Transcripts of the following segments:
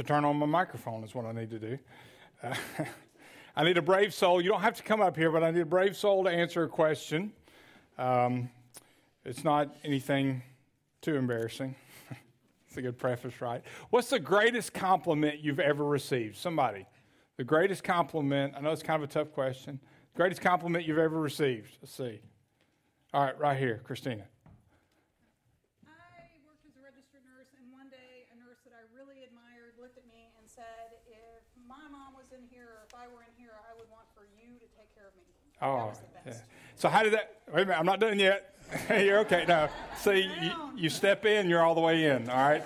to turn on my microphone, is what I need to do. Uh, I need a brave soul. You don't have to come up here, but I need a brave soul to answer a question. Um, it's not anything too embarrassing. it's a good preface, right? What's the greatest compliment you've ever received? Somebody. The greatest compliment, I know it's kind of a tough question. Greatest compliment you've ever received? Let's see. All right, right here, Christina. I worked as a registered nurse, and one day a nurse that I really admired looked at me and said, If my mom was in here or if I were in here, I would want for you to take Oh, was the best. yeah. So how did that? Wait a minute, I'm not done yet. you're okay. No, see, you, you step in, you're all the way in. All right,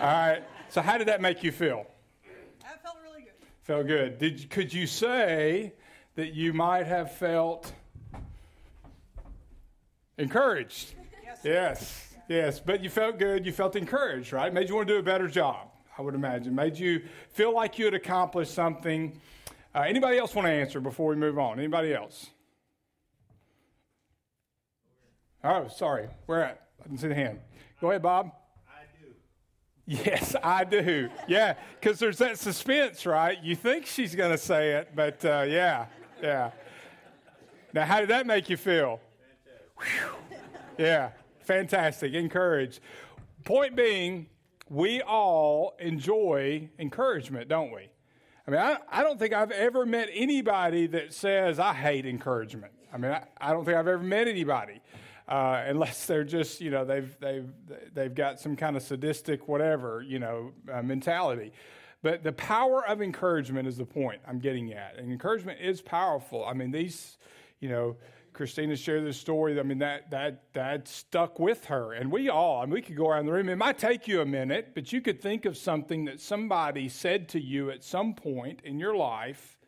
all right. So how did that make you feel? That felt really good. Felt good. Did could you say that you might have felt encouraged? Yes. Yes, yes. But you felt good. You felt encouraged, right? Made you want to do a better job. I would imagine. Made you feel like you had accomplished something. Uh, anybody else want to answer before we move on? Anybody else? Oh, sorry. Where at? I didn't see the hand. Go ahead, Bob. I do. Yes, I do. Yeah, because there's that suspense, right? You think she's going to say it, but uh, yeah, yeah. Now, how did that make you feel? Whew. Yeah, fantastic. Encouraged. Point being, we all enjoy encouragement, don't we? I mean, I, I don't think I've ever met anybody that says, I hate encouragement. I mean, I, I don't think I've ever met anybody. Uh, unless they're just, you know, they've, they've, they've got some kind of sadistic, whatever, you know, uh, mentality. But the power of encouragement is the point I'm getting at. And encouragement is powerful. I mean, these, you know, Christina shared this story. I mean, that, that, that stuck with her. And we all, I mean, we could go around the room. It might take you a minute, but you could think of something that somebody said to you at some point in your life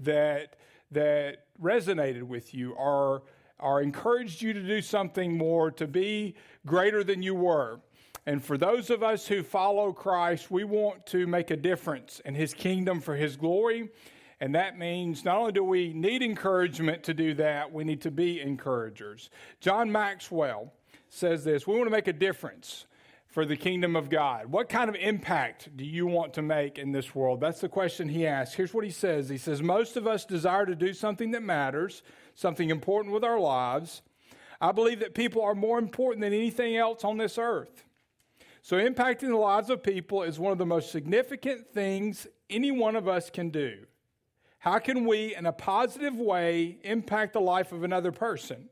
that, that resonated with you or, or encouraged you to do something more, to be greater than you were. And for those of us who follow Christ, we want to make a difference in his kingdom for his glory. And that means not only do we need encouragement to do that, we need to be encouragers. John Maxwell says this We want to make a difference for the kingdom of God. What kind of impact do you want to make in this world? That's the question he asks. Here's what he says He says, Most of us desire to do something that matters, something important with our lives. I believe that people are more important than anything else on this earth. So, impacting the lives of people is one of the most significant things any one of us can do. How can we, in a positive way, impact the life of another person?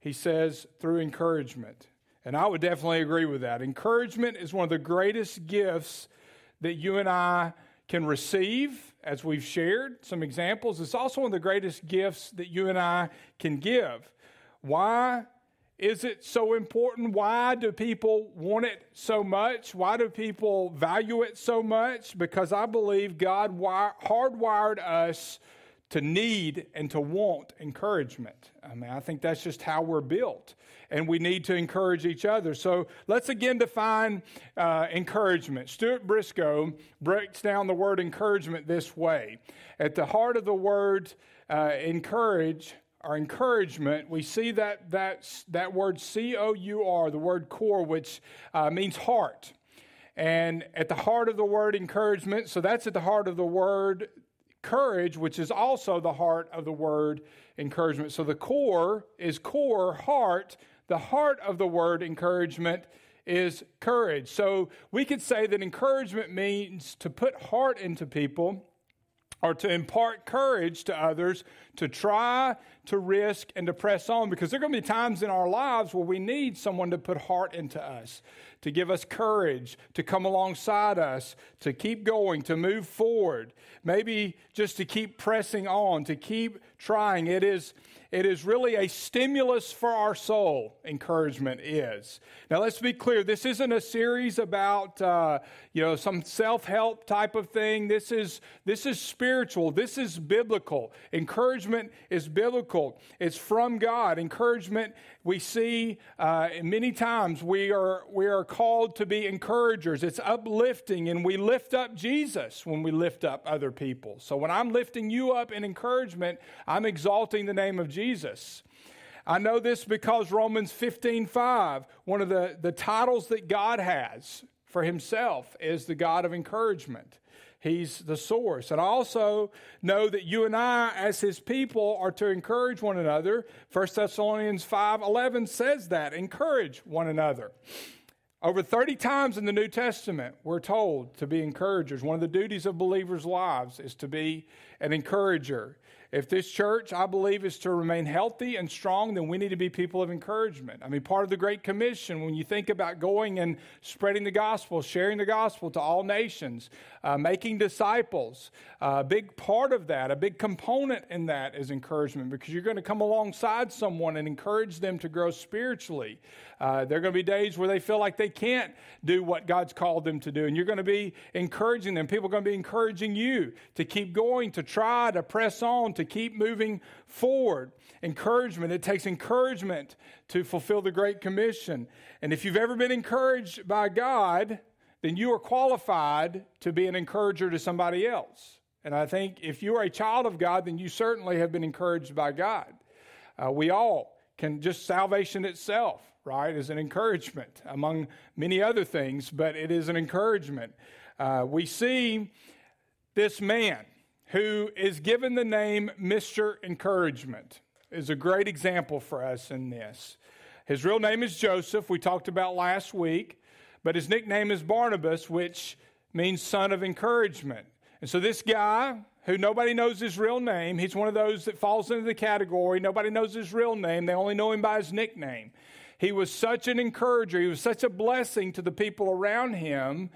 He says, through encouragement. And I would definitely agree with that. Encouragement is one of the greatest gifts that you and I can receive, as we've shared some examples. It's also one of the greatest gifts that you and I can give. Why is it so important? Why do people want it so much? Why do people value it so much? Because I believe God hardwired us to need and to want encouragement. I mean, I think that's just how we're built, and we need to encourage each other. So let's again define uh, encouragement. Stuart Briscoe breaks down the word encouragement this way At the heart of the word uh, encourage, our encouragement, we see that, that, that word C O U R, the word core, which uh, means heart. And at the heart of the word encouragement, so that's at the heart of the word courage, which is also the heart of the word encouragement. So the core is core, heart. The heart of the word encouragement is courage. So we could say that encouragement means to put heart into people or to impart courage to others to try, to risk, and to press on because there are going to be times in our lives where we need someone to put heart into us, to give us courage, to come alongside us, to keep going, to move forward, maybe just to keep pressing on, to keep trying. It is. It is really a stimulus for our soul, encouragement is. Now, let's be clear this isn't a series about, uh, you know, some self help type of thing. This is, this is spiritual, this is biblical. Encouragement is biblical, it's from God. Encouragement, we see uh, many times we are, we are called to be encouragers. It's uplifting, and we lift up Jesus when we lift up other people. So, when I'm lifting you up in encouragement, I'm exalting the name of Jesus. I know this because Romans 15 5, one of the, the titles that God has for himself is the God of encouragement. He's the source. And I also know that you and I, as his people, are to encourage one another. 1 Thessalonians 5 11 says that. Encourage one another. Over 30 times in the New Testament, we're told to be encouragers. One of the duties of believers' lives is to be an encourager. If this church, I believe, is to remain healthy and strong, then we need to be people of encouragement. I mean, part of the Great Commission, when you think about going and spreading the gospel, sharing the gospel to all nations, uh, making disciples, uh, a big part of that, a big component in that is encouragement because you're going to come alongside someone and encourage them to grow spiritually. Uh, there are going to be days where they feel like they can't do what God's called them to do, and you're going to be encouraging them. People are going to be encouraging you to keep going, to try, to press on, to keep moving forward. Encouragement, it takes encouragement to fulfill the Great Commission. And if you've ever been encouraged by God, then you are qualified to be an encourager to somebody else. And I think if you are a child of God, then you certainly have been encouraged by God. Uh, we all can, just salvation itself, right, is an encouragement among many other things, but it is an encouragement. Uh, we see this man who is given the name Mr. Encouragement is a great example for us in this. His real name is Joseph, we talked about last week, but his nickname is Barnabas, which means son of encouragement. And so this guy, who nobody knows his real name, he's one of those that falls into the category. Nobody knows his real name, they only know him by his nickname. He was such an encourager, he was such a blessing to the people around him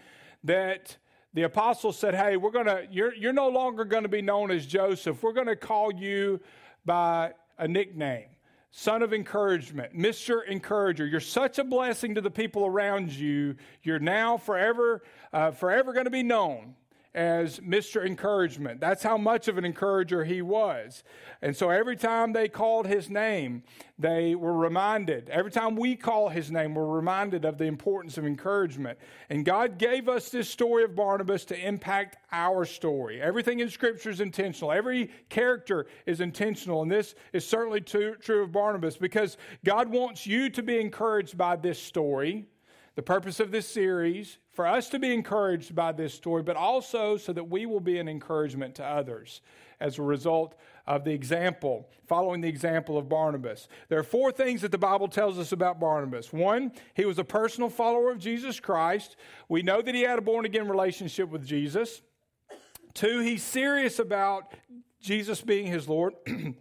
that the apostles said, Hey, we're gonna, you're, you're no longer going to be known as Joseph. We're going to call you by a nickname son of encouragement, Mr. Encourager. You're such a blessing to the people around you. You're now forever, uh, forever going to be known as Mr. Encouragement. That's how much of an encourager he was. And so every time they called his name, they were reminded. Every time we call his name, we're reminded of the importance of encouragement. And God gave us this story of Barnabas to impact our story. Everything in Scripture is intentional, every character is intentional. And this is certainly true, of Barnabas because God wants you to be encouraged by this story. The purpose of this series, for us to be encouraged by this story, but also so that we will be an encouragement to others as a result of the example, following the example of Barnabas. There are four things that the Bible tells us about Barnabas. One, he was a personal follower of Jesus Christ. We know that he had a born again relationship with Jesus. Two, he's serious about Jesus being his Lord.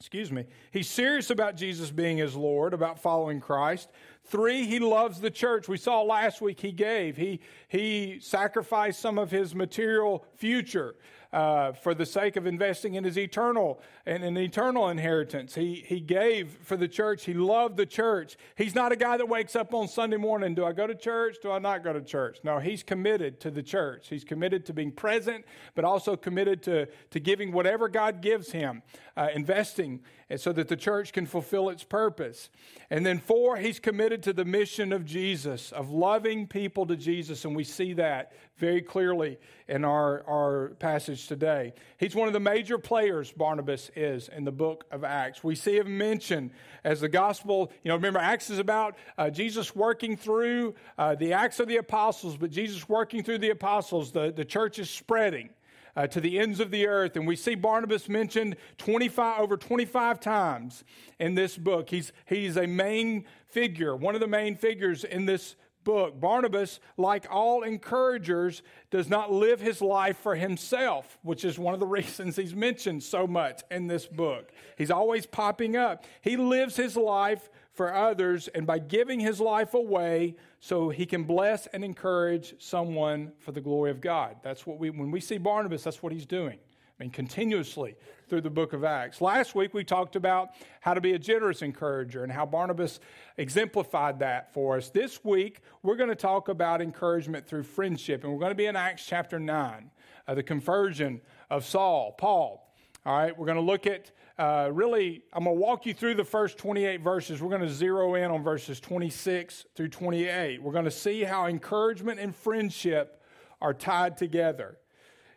Excuse me. He's serious about Jesus being his Lord, about following Christ. Three, he loves the church. We saw last week he gave. He, he sacrificed some of his material future uh, for the sake of investing in his eternal and an eternal inheritance. He, he gave for the church. He loved the church. He's not a guy that wakes up on Sunday morning, do I go to church? Do I not go to church? No, he's committed to the church. He's committed to being present, but also committed to, to giving whatever God gives him, uh, investing so that the church can fulfill its purpose. And then four, he's committed to the mission of Jesus, of loving people to Jesus. And we see that very clearly in our, our passage today. He's one of the major players, Barnabas is, in the book of Acts. We see him mentioned as the gospel. You know, remember, Acts is about uh, Jesus working through uh, the Acts of the apostles, but Jesus working through the apostles, the, the church is spreading. Uh, to the ends of the earth. And we see Barnabas mentioned 25, over 25 times in this book. He's, he's a main figure, one of the main figures in this book. Barnabas, like all encouragers, does not live his life for himself, which is one of the reasons he's mentioned so much in this book. He's always popping up. He lives his life for others, and by giving his life away so he can bless and encourage someone for the glory of God. That's what we, when we see Barnabas, that's what he's doing. I mean, continuously through the book of Acts. Last week we talked about how to be a generous encourager and how Barnabas exemplified that for us. This week we're going to talk about encouragement through friendship, and we're going to be in Acts chapter 9, uh, the conversion of Saul, Paul. All right, we're going to look at uh, really, I'm going to walk you through the first 28 verses. We're going to zero in on verses 26 through 28. We're going to see how encouragement and friendship are tied together.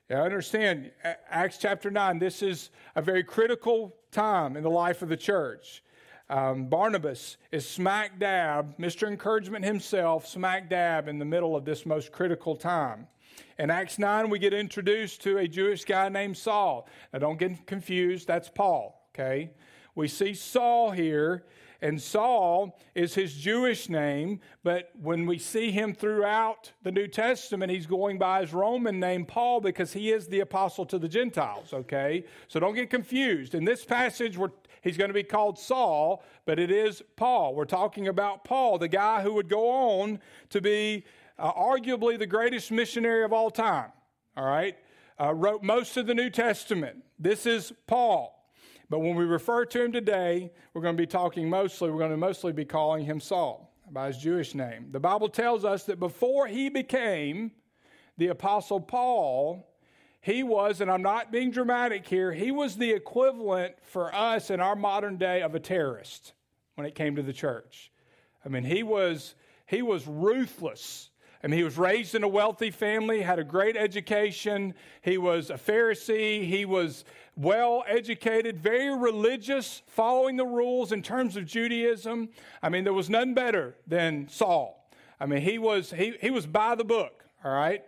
Now, understand, Acts chapter 9, this is a very critical time in the life of the church. Um, Barnabas is smack dab, Mr. Encouragement himself, smack dab in the middle of this most critical time. In Acts 9, we get introduced to a Jewish guy named Saul. Now, don't get confused, that's Paul, okay? We see Saul here, and Saul is his Jewish name, but when we see him throughout the New Testament, he's going by his Roman name, Paul, because he is the apostle to the Gentiles, okay? So don't get confused. In this passage, he's going to be called Saul, but it is Paul. We're talking about Paul, the guy who would go on to be uh, arguably the greatest missionary of all time, all right? Uh, wrote most of the New Testament. This is Paul. But when we refer to him today, we're going to be talking mostly, we're going to mostly be calling him Saul by his Jewish name. The Bible tells us that before he became the Apostle Paul, he was, and I'm not being dramatic here, he was the equivalent for us in our modern day of a terrorist when it came to the church. I mean, he was he was ruthless I mean, he was raised in a wealthy family, had a great education. He was a Pharisee. He was well educated, very religious, following the rules in terms of Judaism. I mean, there was none better than Saul. I mean, he was, he, he was by the book, all right?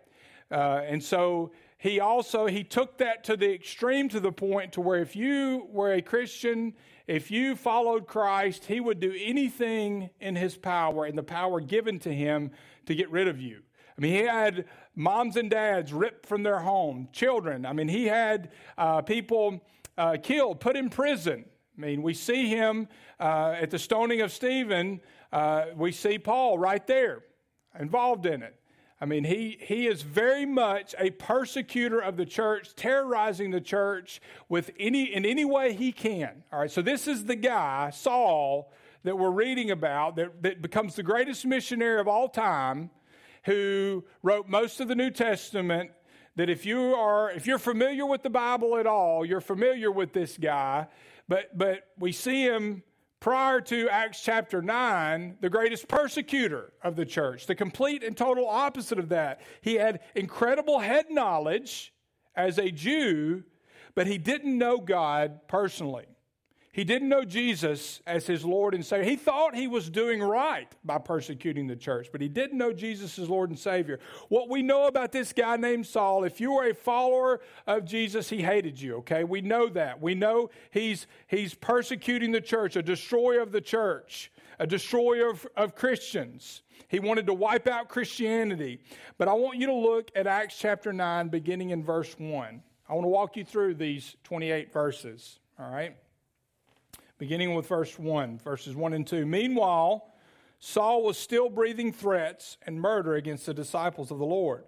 Uh, and so he also he took that to the extreme to the point to where if you were a christian if you followed christ he would do anything in his power and the power given to him to get rid of you. I mean, he had moms and dads ripped from their home, children. I mean, he had uh, people uh, killed, put in prison. I mean, we see him uh, at the stoning of Stephen. Uh, we see Paul right there, involved in it. I mean, he, he is very much a persecutor of the church, terrorizing the church with any in any way he can. All right, so this is the guy, Saul, that we're reading about that, that becomes the greatest missionary of all time, who wrote most of the New Testament. That if you are if you're familiar with the Bible at all, you're familiar with this guy. But but we see him prior to Acts chapter 9, the greatest persecutor of the church, the complete and total opposite of that. He had incredible head knowledge as a Jew, but he didn't know God personally. He didn't know Jesus as his Lord and Savior. He thought he was doing right by persecuting the church, but he didn't know Jesus as Lord and Savior. What we know about this guy named Saul, if you were a follower of Jesus, he hated you, okay? We know that. We know he's, he's persecuting the church, a destroyer of the church, a destroyer of, of Christians. He wanted to wipe out Christianity. But I want you to look at Acts chapter 9, beginning in verse 1. I want to walk you through these 28 verses, all right? Beginning with verse 1, verses 1 and 2. Meanwhile, Saul was still breathing threats and murder against the disciples of the Lord.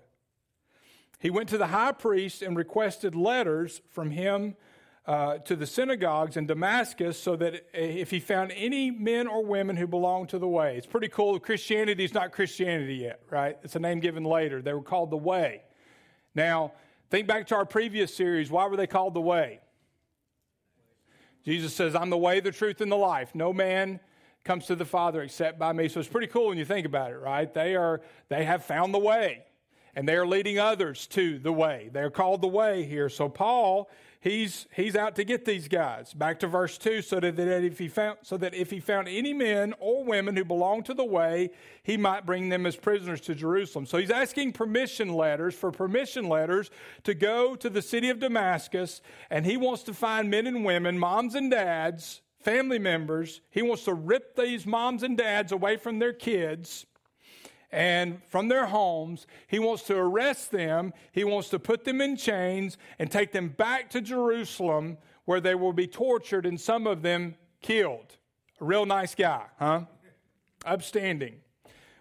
He went to the high priest and requested letters from him uh, to the synagogues in Damascus so that if he found any men or women who belonged to the way. It's pretty cool. Christianity is not Christianity yet, right? It's a name given later. They were called the way. Now, think back to our previous series. Why were they called the way? Jesus says, I'm the way, the truth, and the life. No man comes to the Father except by me. So it's pretty cool when you think about it, right? They are they have found the way and they are leading others to the way. They're called the way here. So Paul he's he's out to get these guys. Back to verse 2 so that if he found so that if he found any men or women who belonged to the way, he might bring them as prisoners to Jerusalem. So he's asking permission letters for permission letters to go to the city of Damascus and he wants to find men and women, moms and dads, family members. He wants to rip these moms and dads away from their kids and from their homes. He wants to arrest them. He wants to put them in chains and take them back to Jerusalem where they will be tortured and some of them killed. A real nice guy, huh? Upstanding.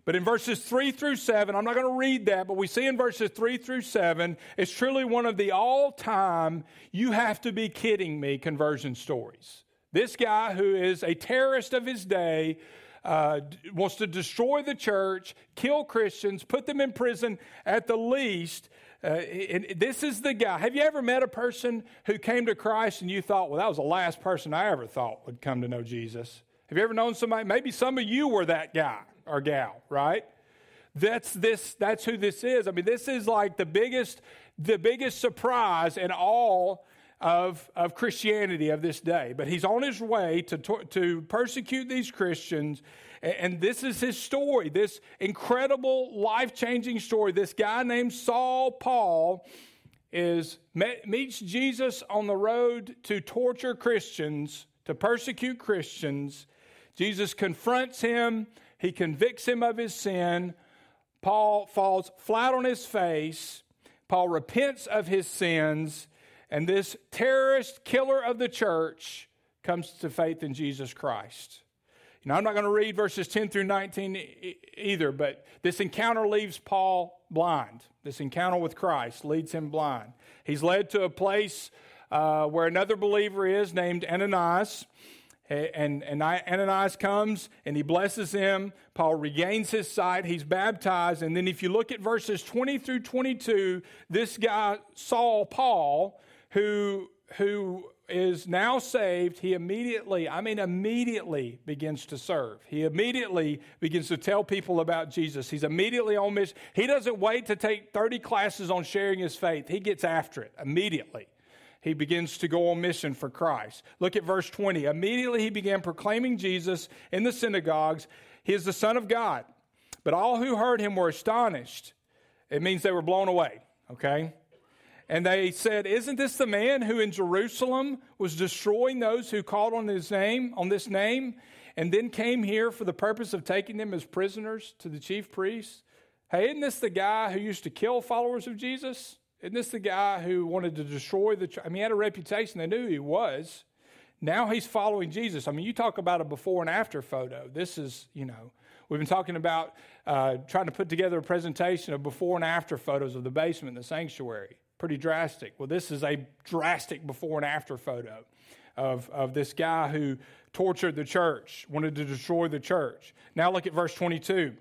But in verses 3 through 7, I'm not going to read that, but we see in verses 3 through 7, it's truly one of the all time, you have to be kidding me conversion stories. This guy who is a terrorist of his day uh, wants to destroy the church, kill Christians, put them in prison at the least. Uh, and this is the guy. Have you ever met a person who came to Christ and you thought, well, that was the last person I ever thought would come to know Jesus? Have you ever known somebody? Maybe some of you were that guy or gal, right? That's this. That's who this is. I mean, this is like the biggest, the biggest surprise in all of, of Christianity of this day. But he's on his way to, to persecute these Christians. And this is his story, this incredible, life changing story. This guy named Saul Paul is meets Jesus on the road to torture Christians, to persecute Christians. Jesus confronts him, he convicts him of his sin. Paul falls flat on his face. Paul repents of his sins, and this terrorist killer of the church comes to faith in Jesus Christ. Now, I'm not going to read verses 10 through 19 either, but this encounter leaves Paul blind. This encounter with Christ leads him blind. He's led to a place uh, where another believer is named Ananias. And, and Ananias comes and he blesses him. Paul regains his sight. He's baptized. And then, if you look at verses 20 through 22, this guy, Saul Paul, who, who is now saved, he immediately, I mean, immediately begins to serve. He immediately begins to tell people about Jesus. He's immediately on mission. He doesn't wait to take 30 classes on sharing his faith, he gets after it immediately. He begins to go on mission for Christ. Look at verse 20. Immediately he began proclaiming Jesus in the synagogues. He is the Son of God. But all who heard him were astonished. It means they were blown away, okay? And they said, Isn't this the man who in Jerusalem was destroying those who called on his name, on this name, and then came here for the purpose of taking them as prisoners to the chief priests? Hey, isn't this the guy who used to kill followers of Jesus? Isn't this the guy who wanted to destroy the church? I mean, he had a reputation. They knew he was. Now he's following Jesus. I mean, you talk about a before and after photo. This is, you know, we've been talking about uh, trying to put together a presentation of before and after photos of the basement the sanctuary pretty drastic. Well, this is a drastic before and after photo of, of this guy who tortured the church, wanted to destroy the church. Now look at verse 22.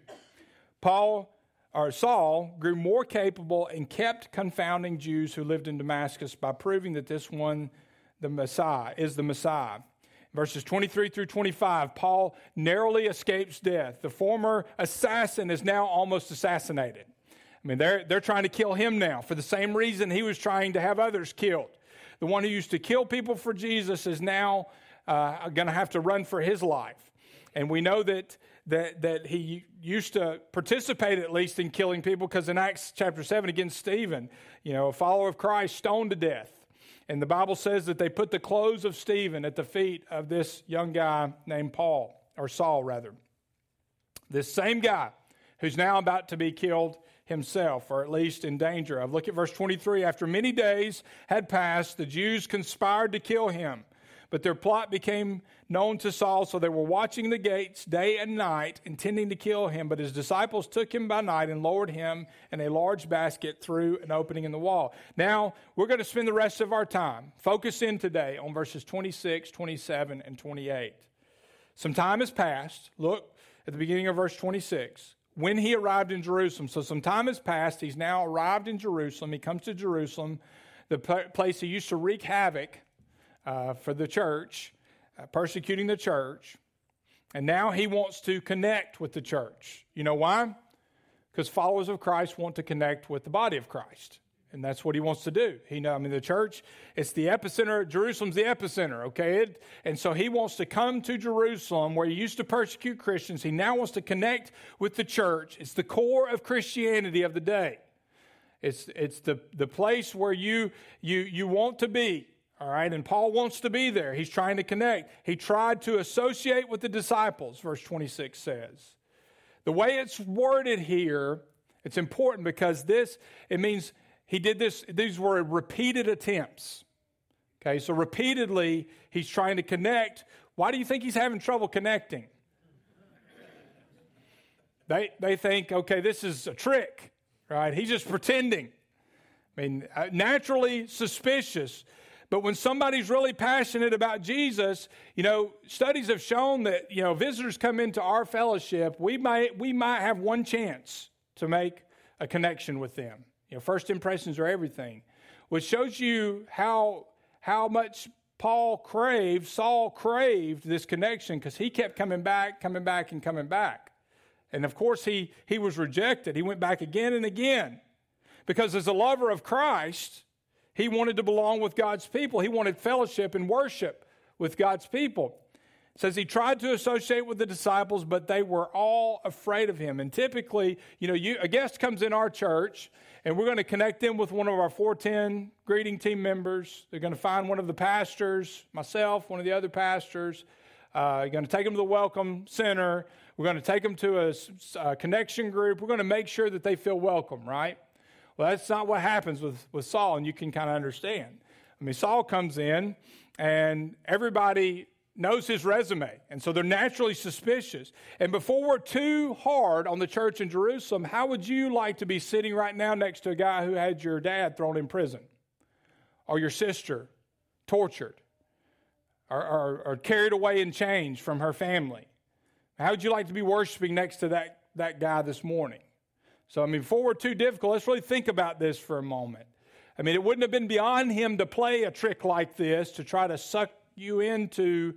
Paul or Saul grew more capable and kept confounding Jews who lived in Damascus by proving that this one, the Messiah, is the Messiah. Verses 23 through 25, Paul narrowly escapes death. The former assassin is now almost assassinated. I mean, they're, they're trying to kill him now for the same reason he was trying to have others killed. The one who used to kill people for Jesus is now uh, going to have to run for his life. And we know that, that, that he used to participate at least in killing people because in Acts chapter 7 against Stephen, you know, a follower of Christ stoned to death. And the Bible says that they put the clothes of Stephen at the feet of this young guy named Paul, or Saul rather. This same guy who's now about to be killed himself, or at least in danger of. Look at verse 23. After many days had passed, the Jews conspired to kill him. But their plot became known to Saul, so they were watching the gates day and night, intending to kill him. But his disciples took him by night and lowered him in a large basket through an opening in the wall. Now, we're going to spend the rest of our time focus in today on verses 26, 27, and 28. Some time has passed. Look at the beginning of verse 26 when he arrived in Jerusalem. So some time has passed. He's now arrived in Jerusalem. He comes to Jerusalem, the place he used to wreak havoc uh, for the church, uh, persecuting the church. And now he wants to connect with the church. You know why? Because followers of Christ want to connect with the body of Christ. And that's what he wants to do. He know, I mean, the church, it's the epicenter. Jerusalem's the epicenter, okay? It, and so he wants to come to Jerusalem where he used to persecute Christians. He now wants to connect with the church. It's the core of Christianity of the day. It's, it's the, the place where you, you, you want to be, all right? And Paul wants to be there. He's trying to connect. He tried to associate with the disciples, verse 26 says. The way it's worded here, it's important because this, it means he did this, these were repeated attempts. Okay, so repeatedly he's trying to connect. Why do you think he's having trouble connecting? They, they think, okay, this is a trick, right? He's just pretending. I mean, uh, naturally suspicious. But when somebody's really passionate about Jesus, you know, studies have shown that, you know, visitors come into our fellowship, we might, we might have one chance to make a connection with them. You know, first impressions are everything, which shows you how how much Paul craved, Saul craved this connection because he kept coming back, coming back, and coming back. And of course, he, he was rejected. He went back again and again because, as a lover of Christ, he wanted to belong with God's people. He wanted fellowship and worship with God's people. Says he tried to associate with the disciples, but they were all afraid of him. And typically, you know, you, a guest comes in our church, and we're going to connect them with one of our 410 greeting team members. They're going to find one of the pastors, myself, one of the other pastors. Uh, you're going to take them to the welcome center. We're going to take them to a, a connection group. We're going to make sure that they feel welcome, right? Well, that's not what happens with, with Saul, and you can kind of understand. I mean, Saul comes in, and everybody knows his resume, and so they're naturally suspicious. And before we're too hard on the church in Jerusalem, how would you like to be sitting right now next to a guy who had your dad thrown in prison, or your sister tortured, or, or, or carried away in chains from her family? How would you like to be worshiping next to that, that guy this morning? So, I mean, before we're too difficult, let's really think about this for a moment. I mean, it wouldn't have been beyond him to play a trick like this to try to suck you into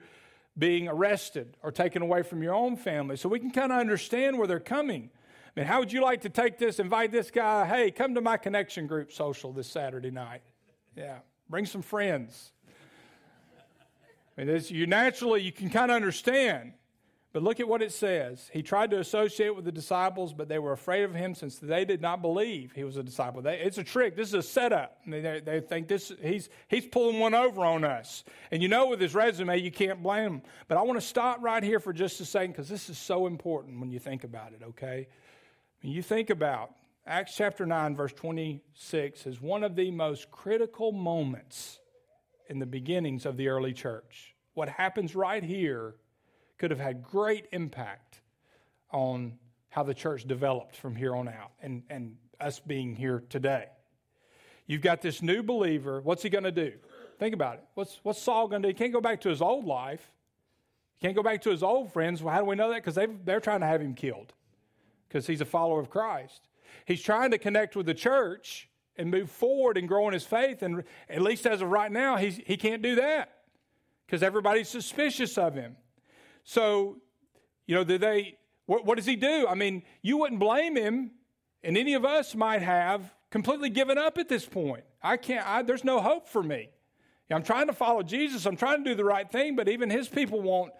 being arrested or taken away from your own family. So we can kind of understand where they're coming. I mean, how would you like to take this, invite this guy, hey, come to my connection group social this Saturday night? Yeah, bring some friends. I mean, this, you naturally, you can kind of understand. But look at what it says. He tried to associate with the disciples, but they were afraid of him since they did not believe he was a disciple. They, it's a trick. This is a setup. They, they, think this he's he's pulling one over on us. And you know, with his resume, you can't blame him. But I want to stop right here for just a second because this is so important when you think about it. Okay, when you think about Acts chapter nine, verse twenty-six, is one of the most critical moments in the beginnings of the early church. What happens right here could have had great impact on how the church developed from here on out and, and us being here today. You've got this new believer. What's he going to do? Think about it. What's, what's Saul going to do? He can't go back to his old life. He can't go back to his old friends. Well, how do we know that? Because they're trying to have him killed because he's a follower of Christ. He's trying to connect with the church and move forward and grow in his faith. And at least as of right now, he's, he can't do that because everybody's suspicious of him. So, you know, they, what, what does he do? I mean, you wouldn't blame him, and any of us might have completely given up at this point. I can't, I, there's no hope for me. I'm trying to follow Jesus. I'm trying to do the right thing, but even his people won't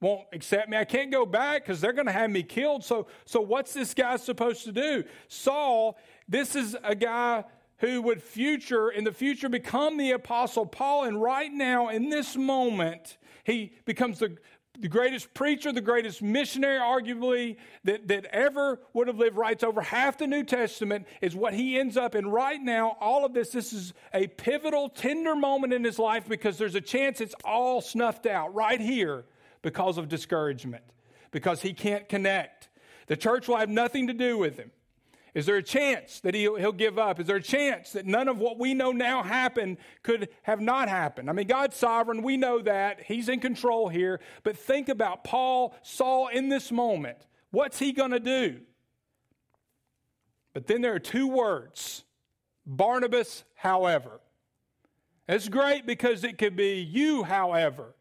won't accept me. I can't go back because they're going to have me killed. So, so what's this guy supposed to do? Saul, this is a guy who would future in the future become the apostle Paul, and right now in this moment, he becomes the the greatest preacher, the greatest missionary, arguably, that, that ever would have lived, writes over half the New Testament, is what he ends up in right now. All of this, this is a pivotal, tender moment in his life because there's a chance it's all snuffed out right here because of discouragement, because he can't connect. The church will have nothing to do with him. Is there a chance that he'll, he'll, give up? Is there a chance that none of what we know now happened could have not happened? I mean, God's sovereign. We know that. He's in control here. But think about Paul, Saul in this moment. What's he going to do? But then there are two words Barnabas, however. It's great because it could be you, however,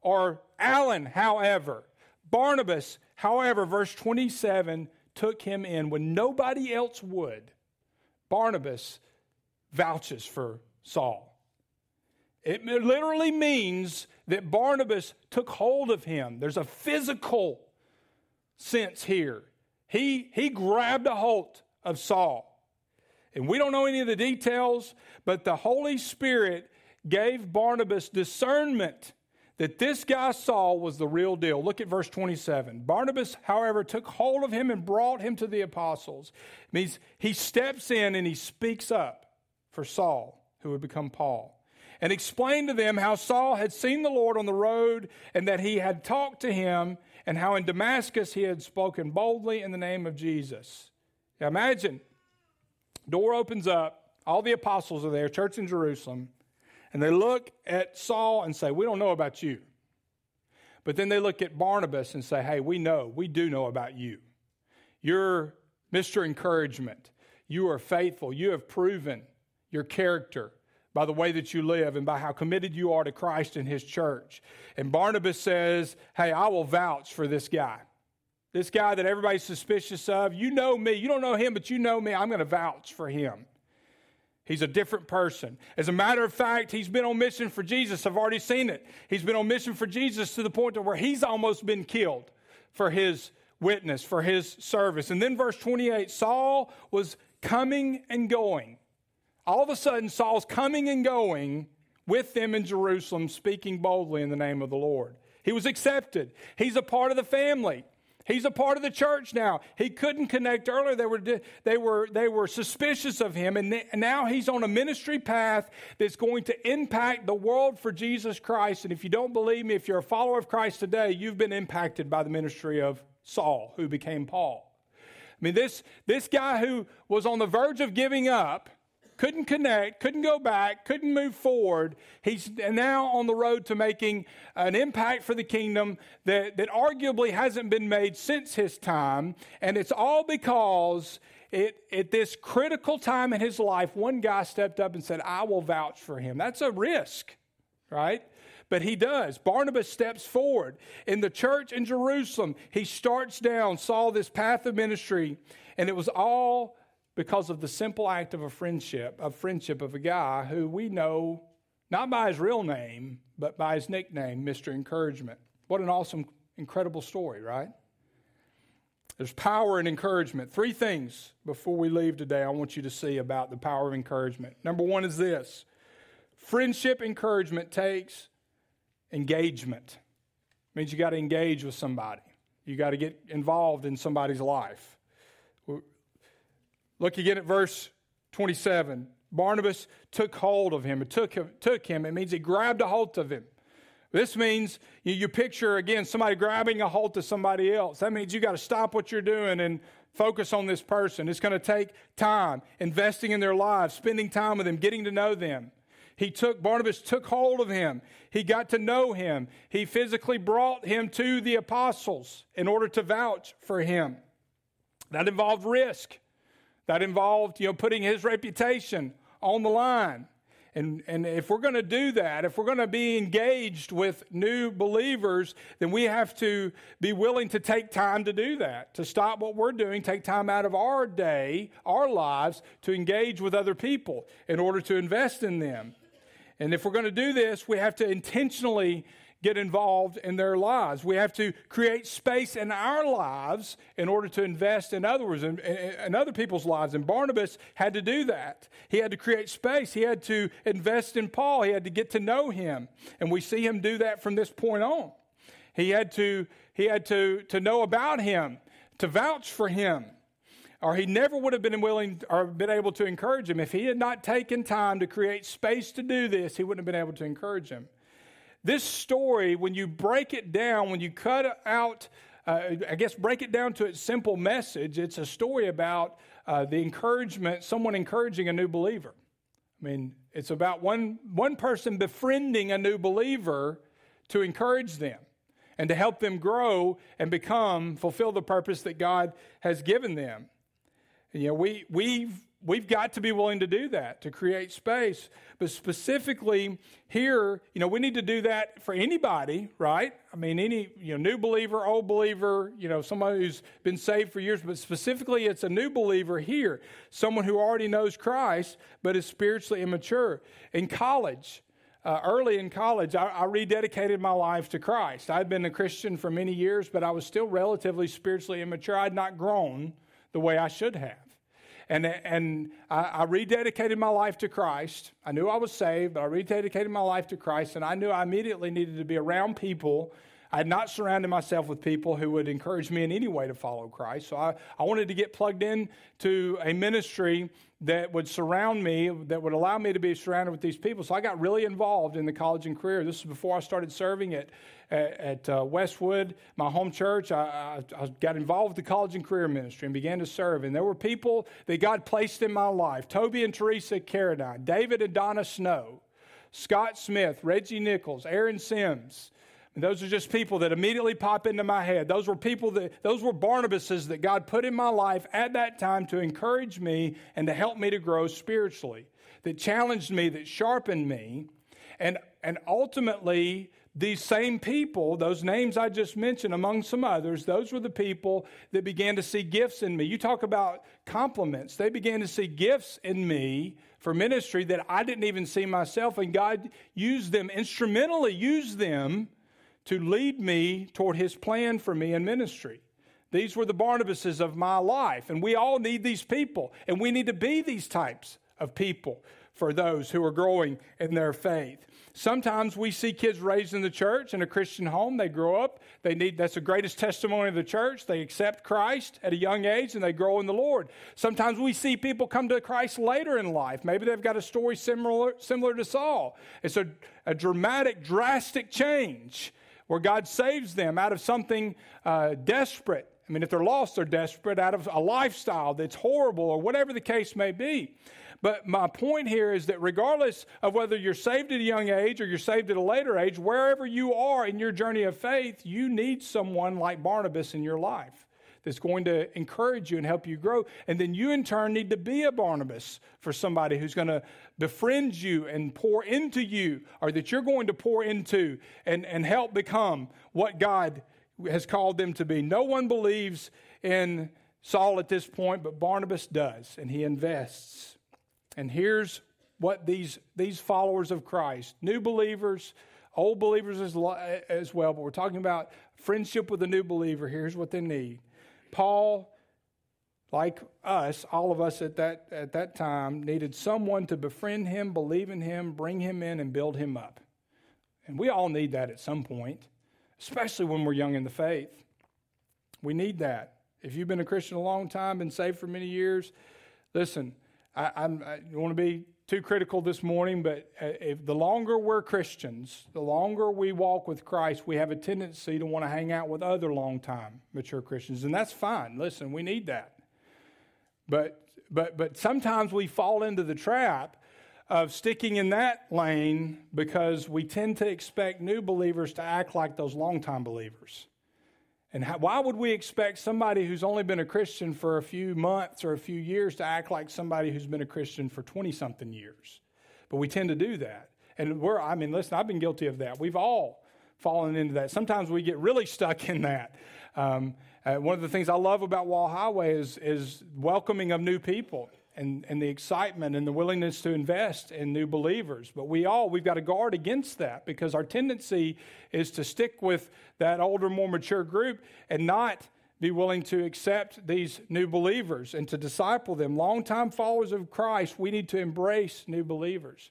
or Alan, however. Barnabas, however, verse 27 took him in when nobody else would. Barnabas vouches for Saul. It literally means that Barnabas took hold of him. There's a physical sense here. He, he grabbed a hold of Saul. And we don't know any of the details, but the Holy Spirit gave Barnabas discernment that this guy Saul was the real deal. Look at verse 27. Barnabas, however, took hold of him and brought him to the apostles. It means he steps in and he speaks up for Saul, who would become Paul, and explained to them how Saul had seen the Lord on the road and that he had talked to him, and how in Damascus he had spoken boldly in the name of Jesus. Now imagine, door opens up, all the apostles are there, church in Jerusalem. And they look at Saul and say, We don't know about you. But then they look at Barnabas and say, Hey, we know, we do know about you. You're Mr. Encouragement. You are faithful. You have proven your character by the way that you live and by how committed you are to Christ and his church. And Barnabas says, Hey, I will vouch for this guy. This guy that everybody's suspicious of. You know me. You don't know him, but you know me. I'm going to vouch for him. He's a different person. As a matter of fact, he's been on mission for Jesus. I've already seen it. He's been on mission for Jesus to the point to where he's almost been killed for his witness, for his service. And then verse 28, Saul was coming and going. All of a sudden, Saul's coming and going with them in Jerusalem, speaking boldly in the name of the Lord. He was accepted. He's a part of the family. He's a part of the church now. He couldn't connect earlier. They were, they were, they were suspicious of him, and now he's on a ministry path that's going to impact the world for Jesus Christ. And if you don't believe me, if you're a follower of Christ today, you've been impacted by the ministry of Saul, who became Paul. I mean, this, this guy who was on the verge of giving up couldn't connect, couldn't go back, couldn't move forward. He's now on the road to making an impact for the kingdom that, that arguably hasn't been made since his time. And it's all because it, at this critical time in his life, one guy stepped up and said, I will vouch for him. That's a risk, right? But he does. Barnabas steps forward. In the church in Jerusalem, he starts down, saw this path of ministry, and it was all because of the simple act of a friendship, of friendship of a guy who we know not by his real name, but by his nickname, Mr. Encouragement. What an awesome, incredible story, right? There's power in encouragement. Three things before we leave today I want you to see about the power of encouragement. Number one is this friendship encouragement takes engagement. It means you got to engage with somebody, you got to get involved in somebody's life. Look again at verse 27. Barnabas took hold of him. It took him, took him. It means he grabbed a hold of him. This means you, you picture again somebody grabbing a hold of somebody else. That means you got to stop what you're doing and focus on this person. It's going to take time, investing in their lives, spending time with them, getting to know them. He took Barnabas took hold of him. He got to know him. He physically brought him to the apostles in order to vouch for him. That involved risk. That involved, you know, putting his reputation on the line. And, and if we're going to do that, if we're going to be engaged with new believers, then we have to be willing to take time to do that, to stop what we're doing, take time out of our day, our lives, to engage with other people in order to invest in them. And if we're going to do this, we have to intentionally get involved in their lives. We have to create space in our lives in order to invest in others in, in, other people's lives. And Barnabas had to do that. He had to create space. He had to invest in Paul. He had to get to know him. And we see him do that from this point on. He had to, he had to, to know about him, to vouch for him. Or he never would have been willing or been able to encourage him. If he had not taken time to create space to do this, he wouldn't have been able to encourage him. This story, when you break it down, when you cut out, uh, I guess, break it down to its simple message, it's a story about uh, the encouragement, someone encouraging a new believer. I mean, it's about one, one person befriending a new believer to encourage them and to help them grow and become, fulfill the purpose that God has given them. You know, we, we've we've got to be willing to do that to create space but specifically here you know we need to do that for anybody right i mean any you know new believer old believer you know somebody who's been saved for years but specifically it's a new believer here someone who already knows christ but is spiritually immature in college uh, early in college, I, I, rededicated my life to Christ. I'd been a Christian for many years, but I was still relatively spiritually immature. I'd not grown the way I should have. And, and I, I, rededicated my life to Christ. I knew I was saved, but I rededicated my life to Christ, and I knew I immediately needed to be around people. I had not surrounded myself with people who would encourage me in any way to follow Christ. So I, I wanted to get plugged in to a ministry that would surround me, that would allow me to be surrounded with these people. So I got really involved in the college and career. This is before I started serving at, at, at uh, Westwood, my home church. I, I, I, got involved with the college and career ministry and began to serve. And there were people that God placed in my life Toby and Teresa Carradine, David and Donna Snow, Scott Smith, Reggie Nichols, Aaron Sims. And those are just people that immediately pop into my head. Those were people that, those were Barnabases that God put in my life at that time to encourage me and to help me to grow spiritually, that challenged me, that sharpened me. And, and ultimately, these same people, those names I just mentioned, among some others, those were the people that began to see gifts in me. You talk about compliments. They began to see gifts in me for ministry that I didn't even see myself, and God used them, instrumentally used them to lead me toward His plan for me in ministry. These were the Barnabases of my life, and we all need these people, and we need to be these types of people for those who are growing in their faith. Sometimes we see kids raised in the church in a Christian home. They grow up. They need that's the greatest testimony of the church. They accept Christ at a young age and they grow in the Lord. Sometimes we see people come to Christ later in life. Maybe they've got a story similar similar to Saul. It's a, a dramatic, drastic change where God saves them out of something uh, desperate. I mean, if they're lost, they're desperate out of a lifestyle that's horrible or whatever the case may be. But my point here is that regardless of whether you're saved at a young age or you're saved at a later age, wherever you are in your journey of faith, you need someone like Barnabas in your life that's going to encourage you and help you grow. And then you, in turn, need to be a Barnabas for somebody who's going to befriend you and pour into you, or that you're going to pour into and, and help become what God has called them to be. No one believes in Saul at this point, but Barnabas does, and he invests. And here's what these, these followers of Christ, new believers, old believers as, as well, but we're talking about friendship with a new believer. Here's what they need. Paul, like us, all of us at that, at that time, needed someone to befriend him, believe in him, bring him in, and build him up. And we all need that at some point, especially when we're young in the faith. We need that. If you've been a Christian a long time, been saved for many years, listen, I, I'm, I want to be too critical this morning, but uh, if the longer we're Christians, the longer we walk with Christ, we have a tendency to want to hang out with other long time mature Christians, and that's fine. Listen, we need that. But but but sometimes we fall into the trap of sticking in that lane because we tend to expect new believers to act like those long-time believers. And how, why would we expect somebody who's only been a Christian for a few months or a few years to act like somebody who's been a Christian for 20 something years? But we tend to do that. And we're, I mean, listen, I've been guilty of that. We've all fallen into that. Sometimes we get really stuck in that. Um, uh, one of the things I love about Wall Highway is, is welcoming of new people and, and the excitement and the willingness to invest in new believers. But we all, we've got to guard against that because our tendency is to stick with that older, more mature group and not be willing to accept these new believers and to disciple them. Longtime followers of Christ, we need to embrace new believers.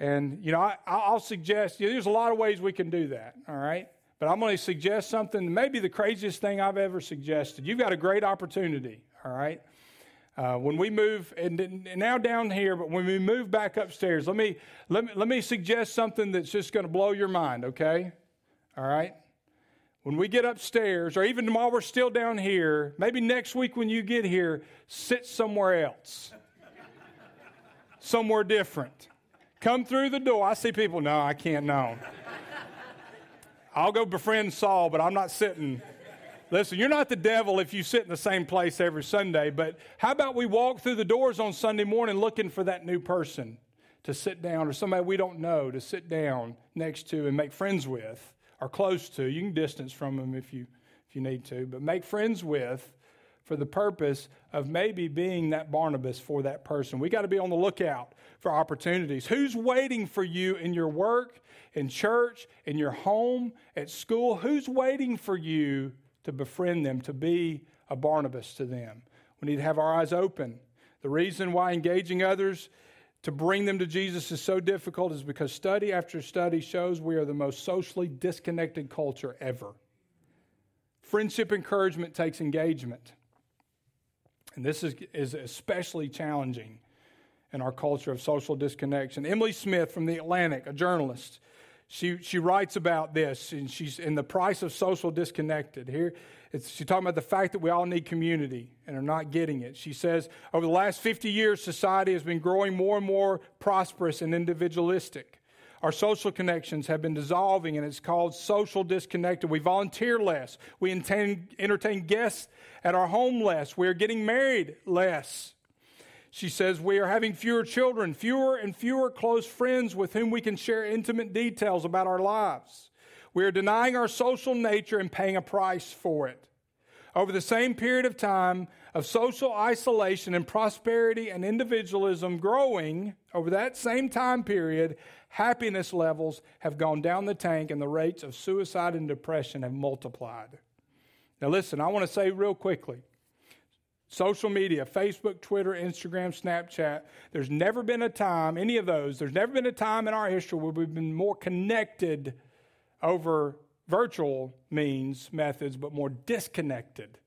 And, you know, I, I'll suggest, you know, there's a lot of ways we can do that, all right? But I'm going to suggest something, maybe the craziest thing I've ever suggested. You've got a great opportunity, all right? Uh, when we move, and, and, now down here, but when we move back upstairs, let me, let me, let me suggest something that's just going to blow your mind, okay? All right? When we get upstairs, or even while we're still down here, maybe next week when you get here, sit somewhere else, somewhere different. Come through the door. I see people, no, I can't, no. I'll go befriend Saul, but I'm not sitting Listen, you're not the devil if you sit in the same place every Sunday, but how about we walk through the doors on Sunday morning looking for that new person to sit down or somebody we don't know to sit down next to and make friends with or close to? You can distance from them if you, if you need to, but make friends with for the purpose of maybe being that Barnabas for that person. We got to be on the lookout for opportunities. Who's waiting for you in your work, in church, in your home, at school? Who's waiting for you to befriend them, to be a Barnabas to them. We need to have our eyes open. The reason why engaging others to bring them to Jesus is so difficult is because study after study shows we are the most socially disconnected culture ever. Friendship encouragement takes engagement. And this is, is especially challenging in our culture of social disconnection. Emily Smith from The Atlantic, a journalist, she, she writes about this, and she's in the price of social disconnected. Here, she's talking about the fact that we all need community and are not getting it. She says, over the last 50 years, society has been growing more and more prosperous and individualistic. Our social connections have been dissolving, and it's called social disconnected. We volunteer less. We entertain guests at our home less. We are getting married less. She says, We are having fewer children, fewer and fewer close friends with whom we can share intimate details about our lives. We are denying our social nature and paying a price for it. over the same period of time of social isolation and prosperity and individualism growing, over that same time period, happiness levels have gone down the tank and the rates of suicide and depression have multiplied. Now, listen, I want to say real quickly social media, Facebook, Twitter, Instagram, Snapchat, there's never been a time, any of those, there's never been a time in our history where we've been more connected over virtual means, methods, but more disconnected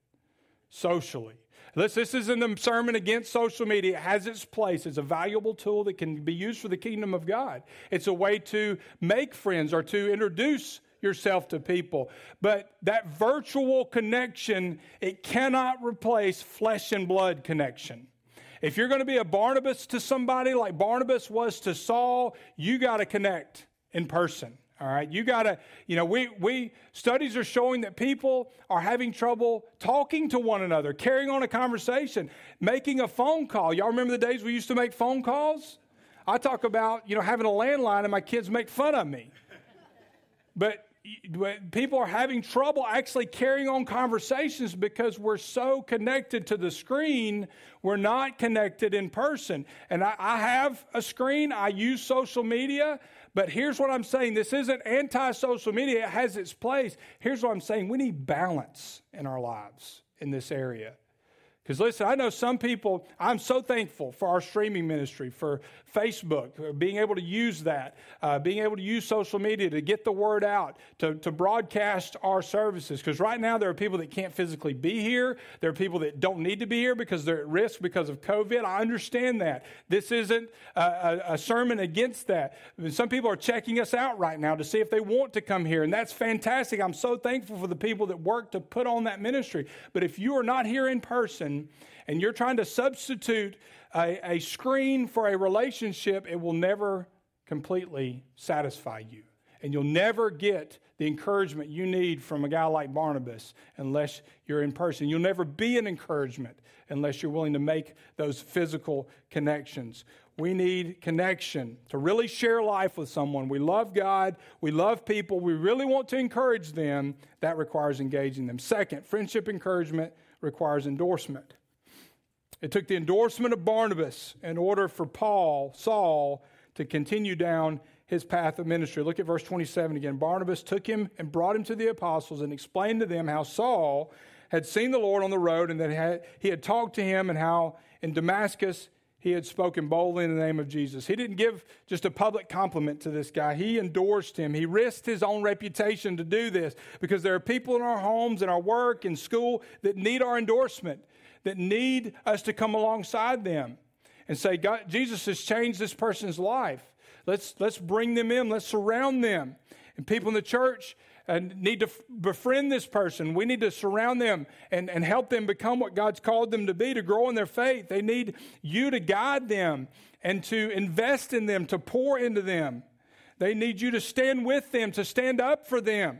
socially. Listen, this isn't a sermon against social media. It has its place. It's a valuable tool that can be used for the kingdom of God. It's a way to make friends or to introduce yourself to people. But that virtual connection, it cannot replace flesh and blood connection. If you're going to be a Barnabas to somebody like Barnabas was to Saul, you got to connect in person. All right, you got to, you know, we, we, studies are showing that people are having trouble talking to one another, carrying on a conversation, making a phone call. Y'all remember the days we used to make phone calls? I talk about, you know, having a landline and my kids make fun of me. But people are having trouble actually carrying on conversations because we're so connected to the screen, we're not connected in person. And I, I have a screen, I use social media, but here's what I'm saying this isn't anti social media, it has its place. Here's what I'm saying we need balance in our lives in this area. Because listen, I know some people, I'm so thankful for our streaming ministry, for Facebook, being able to use that, uh, being able to use social media to get the word out, to, to broadcast our services. Because right now there are people that can't physically be here. There are people that don't need to be here because they're at risk because of COVID. I understand that. This isn't a, a, a sermon against that. Some people are checking us out right now to see if they want to come here, and that's fantastic. I'm so thankful for the people that work to put on that ministry. But if you are not here in person, and you're trying to substitute a, a screen for a relationship, it will never completely satisfy you. And you'll never get the encouragement you need from a guy like Barnabas unless you're in person. You'll never be an encouragement unless you're willing to make those physical connections. We need connection to really share life with someone. We love God, we love people, we really want to encourage them. That requires engaging them. Second, friendship encouragement requires endorsement. It took the endorsement of Barnabas in order for Paul, Saul, to continue down his path of ministry. Look at verse 27 again. Barnabas took him and brought him to the apostles and explained to them how Saul had seen the Lord on the road and that he had talked to him and how in Damascus he had spoken boldly in the name of Jesus. He didn't give just a public compliment to this guy. He endorsed him. He risked his own reputation to do this because there are people in our homes, in our work, in school that need our endorsement that need us to come alongside them and say, God, Jesus has changed this person's life. Let's, let's bring them in, let's surround them. And people in the church uh, need to befriend this person. We need to surround them and, and help them become what God's called them to be, to grow in their faith. They need you to guide them and to invest in them, to pour into them. They need you to stand with them, to stand up for them.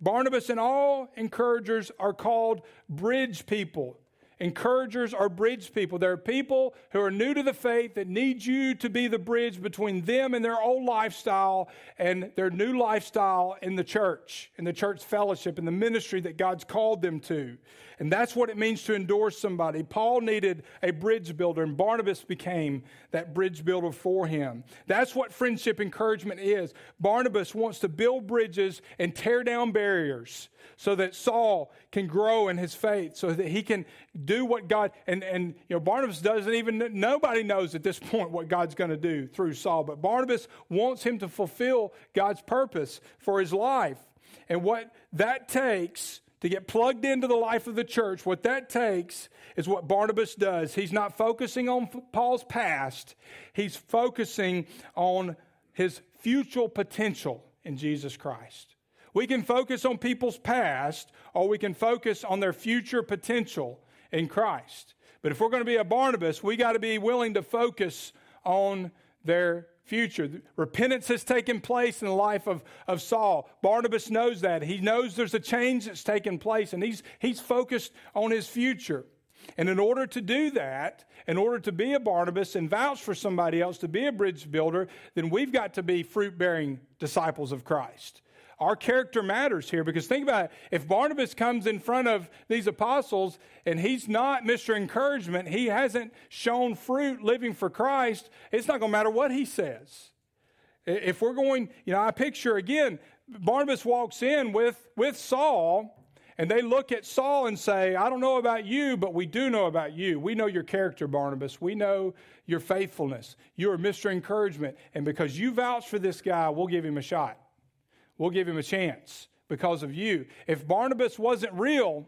Barnabas and all encouragers are called bridge people. Encouragers are bridge people. There are people who are new to the faith that need you to be the bridge between them and their old lifestyle and their new lifestyle in the church, in the church fellowship, in the ministry that God's called them to. And that's what it means to endorse somebody. Paul needed a bridge builder, and Barnabas became that bridge builder for him. That's what friendship encouragement is. Barnabas wants to build bridges and tear down barriers so that Saul can grow in his faith, so that he can do what God and and you know Barnabas doesn't even nobody knows at this point what God's going to do through Saul, but Barnabas wants him to fulfill God's purpose for his life. And what that takes to get plugged into the life of the church, what that takes is what Barnabas does. He's not focusing on Paul's past, he's focusing on his future potential in Jesus Christ. We can focus on people's past or we can focus on their future potential in Christ. But if we're going to be a Barnabas, we got to be willing to focus on their future. Repentance has taken place in the life of, of Saul. Barnabas knows that. He knows there's a change that's taken place, and he's, he's focused on his future. And in order to do that, in order to be a Barnabas and vouch for somebody else to be a bridge builder, then we've got to be fruit bearing disciples of Christ. Our character matters here because think about it. If Barnabas comes in front of these apostles and he's not Mr. Encouragement, he hasn't shown fruit living for Christ, it's not going to matter what he says. If we're going, you know, I picture again, Barnabas walks in with, with Saul and they look at Saul and say, I don't know about you, but we do know about you. We know your character, Barnabas. We know your faithfulness. You are Mr. Encouragement. And because you vouch for this guy, we'll give him a shot. We'll give him a chance because of you. If Barnabas wasn't real,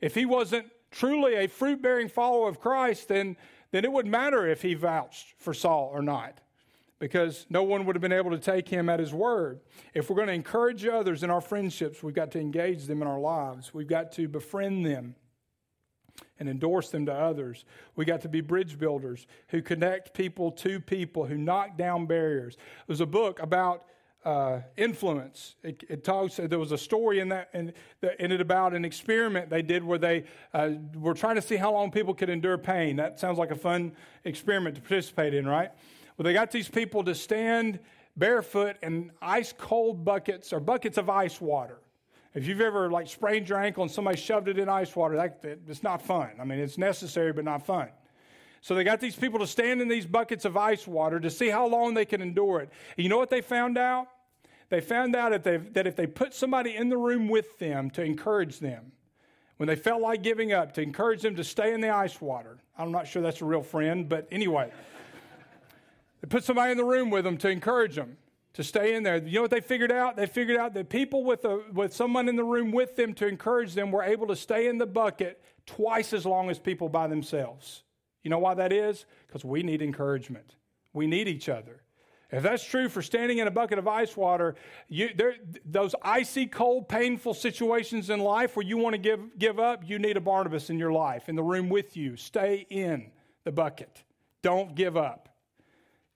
if he wasn't truly a fruit bearing follower of Christ, then, then it wouldn't matter if he vouched for Saul or not because no one would have been able to take him at his word. If we're going to encourage others in our friendships, we've got to engage them in our lives. We've got to befriend them and endorse them to others. We got to be bridge builders who connect people to people, who knock down barriers. There's a book about uh, influence. It, it, talks. There was a story in that, in, that it about an experiment they did where they uh, were trying to see how long people could endure pain. That sounds like a fun experiment to participate in, right? Well, they got these people to stand barefoot in ice cold buckets or buckets of ice water. If you've ever like sprained your ankle and somebody shoved it in ice water, that, it's not fun. I mean, it's necessary, but not fun. So they got these people to stand in these buckets of ice water to see how long they can endure it. And you know what they found out? They found out that, that if they put somebody in the room with them to encourage them, when they felt like giving up, to encourage them to stay in the ice water. I'm not sure that's a real friend, but anyway. They put somebody in the room with them to encourage them to stay in there. You know what they figured out? They figured out that people with, a, with someone in the room with them to encourage them were able to stay in the bucket twice as long as people by themselves. You know why that is? Because we need encouragement. We need each other. If that's true for standing in a bucket of ice water, you, there, those icy, cold, painful situations in life where you want to give, give up, you need a Barnabas in your life, in the room with you. Stay in the bucket. Don't give up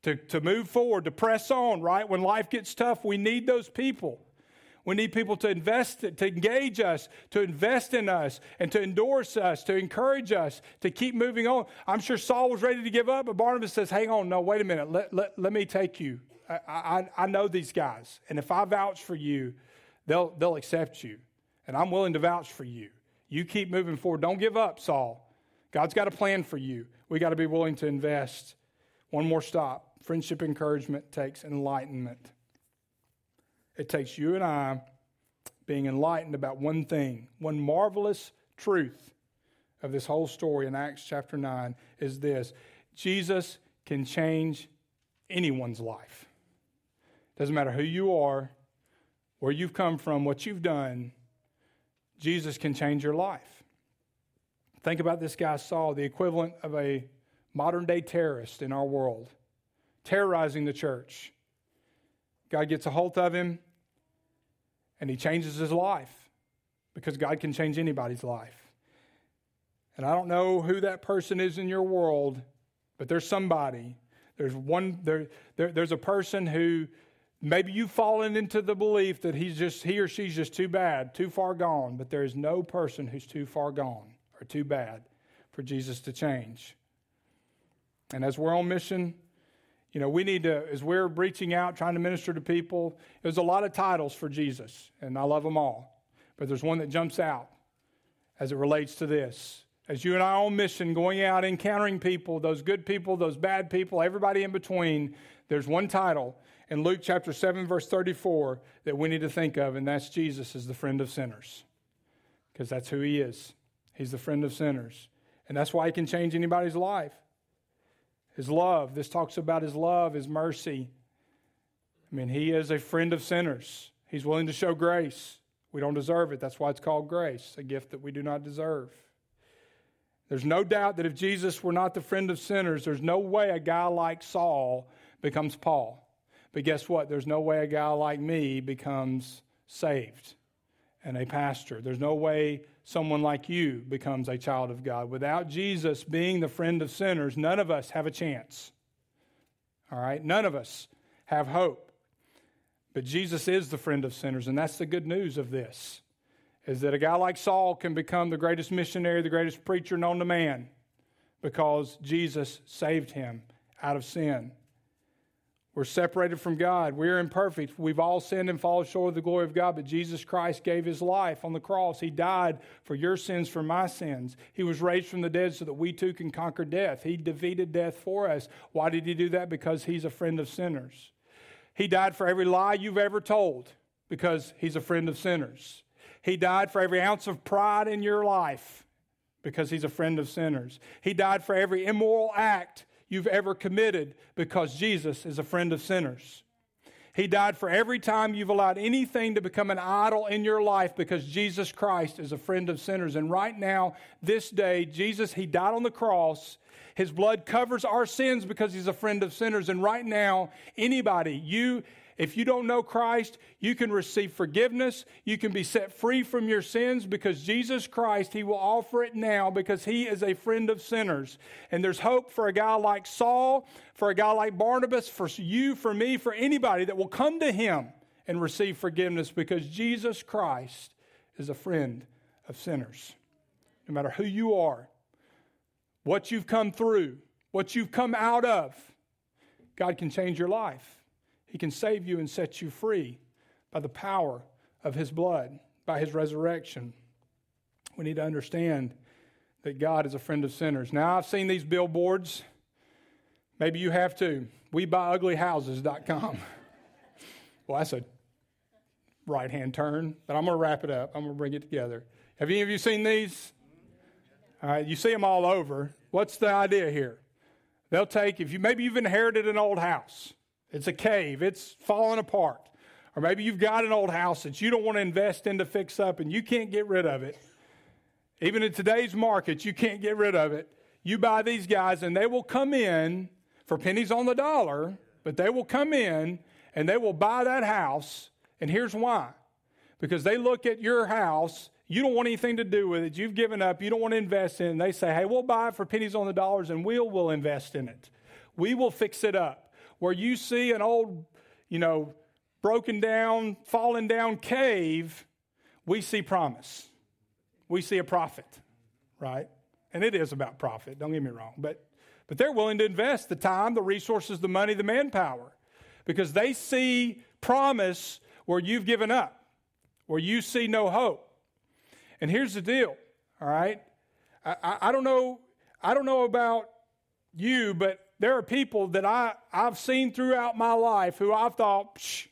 to, to move forward, to press on, right? When life gets tough, we need those people. We need people to invest, to engage us, to invest in us, and to endorse us, to encourage us, to keep moving on. I'm sure Saul was ready to give up, but Barnabas says, Hang on, no, wait a minute. Let, let, let me take you. I, I, I know these guys, and if I vouch for you, they'll, they'll accept you. And I'm willing to vouch for you. You keep moving forward. Don't give up, Saul. God's got a plan for you. We got to be willing to invest. One more stop. Friendship encouragement takes enlightenment. It takes you and I being enlightened about one thing, one marvelous truth of this whole story in Acts chapter 9 is this Jesus can change anyone's life. Doesn't matter who you are, where you've come from, what you've done, Jesus can change your life. Think about this guy Saul, the equivalent of a modern day terrorist in our world terrorizing the church. God gets a hold of him and he changes his life because God can change anybody's life. And I don't know who that person is in your world, but there's somebody. There's one there, there there's a person who maybe you've fallen into the belief that he's just he or she's just too bad, too far gone, but there is no person who's too far gone or too bad for Jesus to change. And as we're on mission, you know, we need to, as we're reaching out, trying to minister to people, there's a lot of titles for Jesus, and I love them all. But there's one that jumps out as it relates to this. As you and I on mission, going out, encountering people, those good people, those bad people, everybody in between, there's one title in Luke chapter 7, verse 34 that we need to think of, and that's Jesus as the friend of sinners. Because that's who he is. He's the friend of sinners. And that's why he can change anybody's life. His love. This talks about his love, his mercy. I mean, he is a friend of sinners. He's willing to show grace. We don't deserve it. That's why it's called grace, a gift that we do not deserve. There's no doubt that if Jesus were not the friend of sinners, there's no way a guy like Saul becomes Paul. But guess what? There's no way a guy like me becomes saved and a pastor. There's no way someone like you becomes a child of God. Without Jesus being the friend of sinners, none of us have a chance. All right? None of us have hope. But Jesus is the friend of sinners, and that's the good news of this. Is that a guy like Saul can become the greatest missionary, the greatest preacher known to man because Jesus saved him out of sin. We're separated from God. We're imperfect. We've all sinned and fallen short of the glory of God, but Jesus Christ gave his life on the cross. He died for your sins, for my sins. He was raised from the dead so that we too can conquer death. He defeated death for us. Why did he do that? Because he's a friend of sinners. He died for every lie you've ever told because he's a friend of sinners. He died for every ounce of pride in your life because he's a friend of sinners. He died for every immoral act you've ever committed because Jesus is a friend of sinners. He died for every time you've allowed anything to become an idol in your life because Jesus Christ is a friend of sinners. And right now, this day, Jesus, He died on the cross. His blood covers our sins because He's a friend of sinners. And right now, anybody, you if you don't know Christ, you can receive forgiveness. You can be set free from your sins because Jesus Christ, He will offer it now because He is a friend of sinners. And there's hope for a guy like Saul, for a guy like Barnabas, for you, for me, for anybody that will come to Him and receive forgiveness because Jesus Christ is a friend of sinners. No matter who you are, what you've come through, what you've come out of, God can change your life. He can save you and set you free by the power of His blood, by His resurrection. We need to understand that God is a friend of sinners. Now, I've seen these billboards. Maybe you have too. We buy uglyhouses.com. well, that's a right hand turn, but I'm going to wrap it up. I'm going to bring it together. Have any of you seen these? All right, you see them all over. What's the idea here? They'll take, if you maybe you've inherited an old house, it's a cave, it's falling apart. Or maybe you've got an old house that you don't want to invest in to fix up and you can't get rid of it. Even in today's market, you can't get rid of it. You buy these guys and they will come in for pennies on the dollar, but they will come in and they will buy that house. And here's why because they look at your house, you don't want anything to do with it, you've given up, you don't want to invest in it, and they say, hey, we'll buy it for pennies on the dollars and we'll, will invest in it. We will fix it up where you see an old, you know, broken down, fallen down cave, we see promise. We see a profit, right? And it is about profit, don't get me wrong. But, but they're willing to invest the time, the resources, the money, the manpower because they see promise where you've given up, where you see no hope. And here's the deal, all right? I, I, I don't know, I don't know about you, but there are people that I, I've seen throughout my life who I've thought, Psh,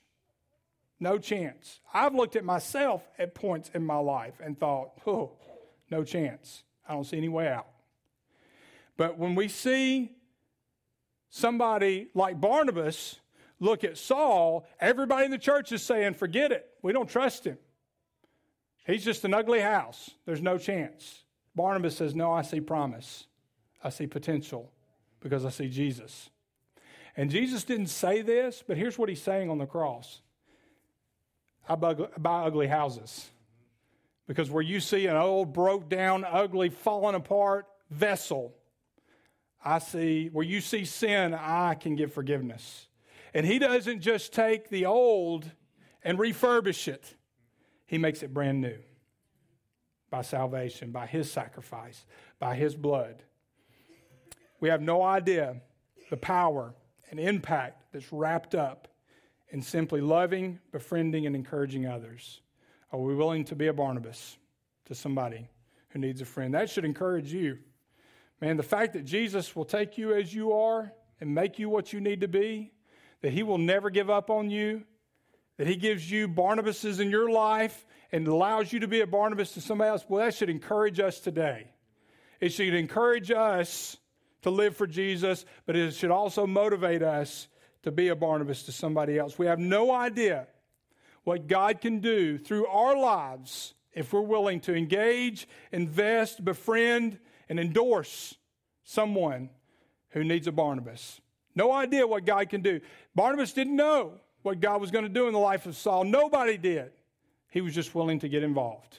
no chance. I've looked at myself at points in my life and thought, oh, no chance. I don't see any way out. But when we see somebody like Barnabas look at Saul, everybody in the church is saying, forget it. We don't trust him. He's just an ugly house. There's no chance. Barnabas says, no, I see promise. I see potential because I see Jesus. And Jesus didn't say this, but here's what he's saying on the cross I buy, ugly houses. Because where you see an old, broke down, ugly, fallen apart vessel, I see, where you see sin, I can give forgiveness. And he doesn't just take the old and refurbish it, he makes it brand new by salvation, by his sacrifice, by his blood. We have no idea the power and impact that's wrapped up in simply loving, befriending, and encouraging others. Are we willing to be a Barnabas to somebody who needs a friend? That should encourage you. Man, the fact that Jesus will take you as you are and make you what you need to be, that he will never give up on you, that he gives you Barnabases in your life and allows you to be a Barnabas to somebody else, well, that should encourage us today. It should encourage us to live for Jesus, but it should also motivate us to be a Barnabas to somebody else. We have no idea what God can do through our lives if we're willing to engage, invest, befriend, and endorse someone who needs a Barnabas. No idea what God can do. Barnabas didn't know what God was going to do in the life of Saul. Nobody did. He was just willing to get involved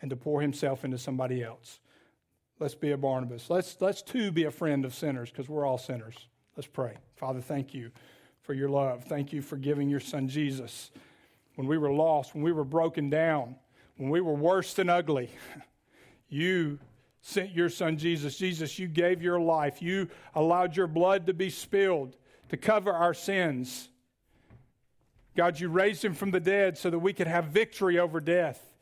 and to pour himself into somebody else. Let's be a Barnabas. Let's, let's too be a friend of sinners because we're all sinners. Let's pray. Father, thank you for your love. Thank you for giving your son Jesus. When we were lost, when we were broken down, when we were worse than ugly, you sent your son Jesus. Jesus, you gave your life. You allowed your blood to be spilled to cover our sins. God, you raised him from the dead so that we could have victory over death.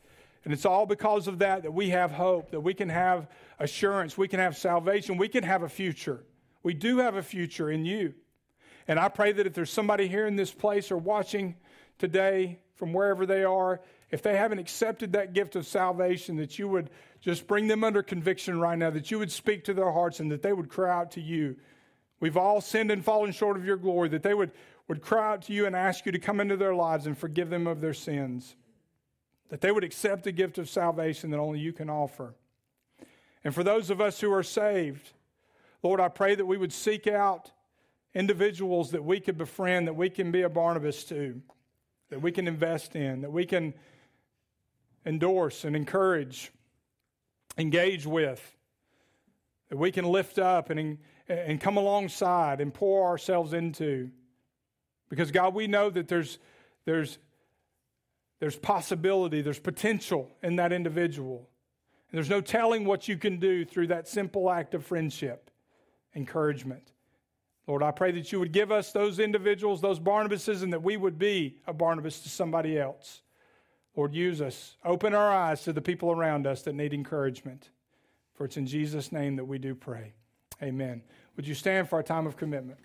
And it's all because of that that we have hope, that we can have assurance, we can have salvation, we can have a future. We do have a future in you. And I pray that if there's somebody here in this place or watching today from wherever they are, if they haven't accepted that gift of salvation, that you would just bring them under conviction right now, that you would speak to their hearts and that they would cry out to you. We've all sinned and fallen short of your glory, that they would, would cry out to you and ask you to come into their lives and forgive them of their sins that they would accept the gift of salvation that only you can offer. And for those of us who are saved, Lord, I pray that we would seek out individuals that we could befriend, that we can be a Barnabas to, that we can invest in, that we can endorse and encourage, engage with, that we can lift up and, and come alongside and pour ourselves into. Because, God, we know that there's, there's there's possibility, there's potential in that individual. And there's no telling what you can do through that simple act of friendship, encouragement. Lord, I pray that you would give us those individuals, those Barnabases, and that we would be a Barnabas to somebody else. Lord, use us. Open our eyes to the people around us that need encouragement. For it's in Jesus' name that we do pray. Amen. Would you stand for our time of commitment?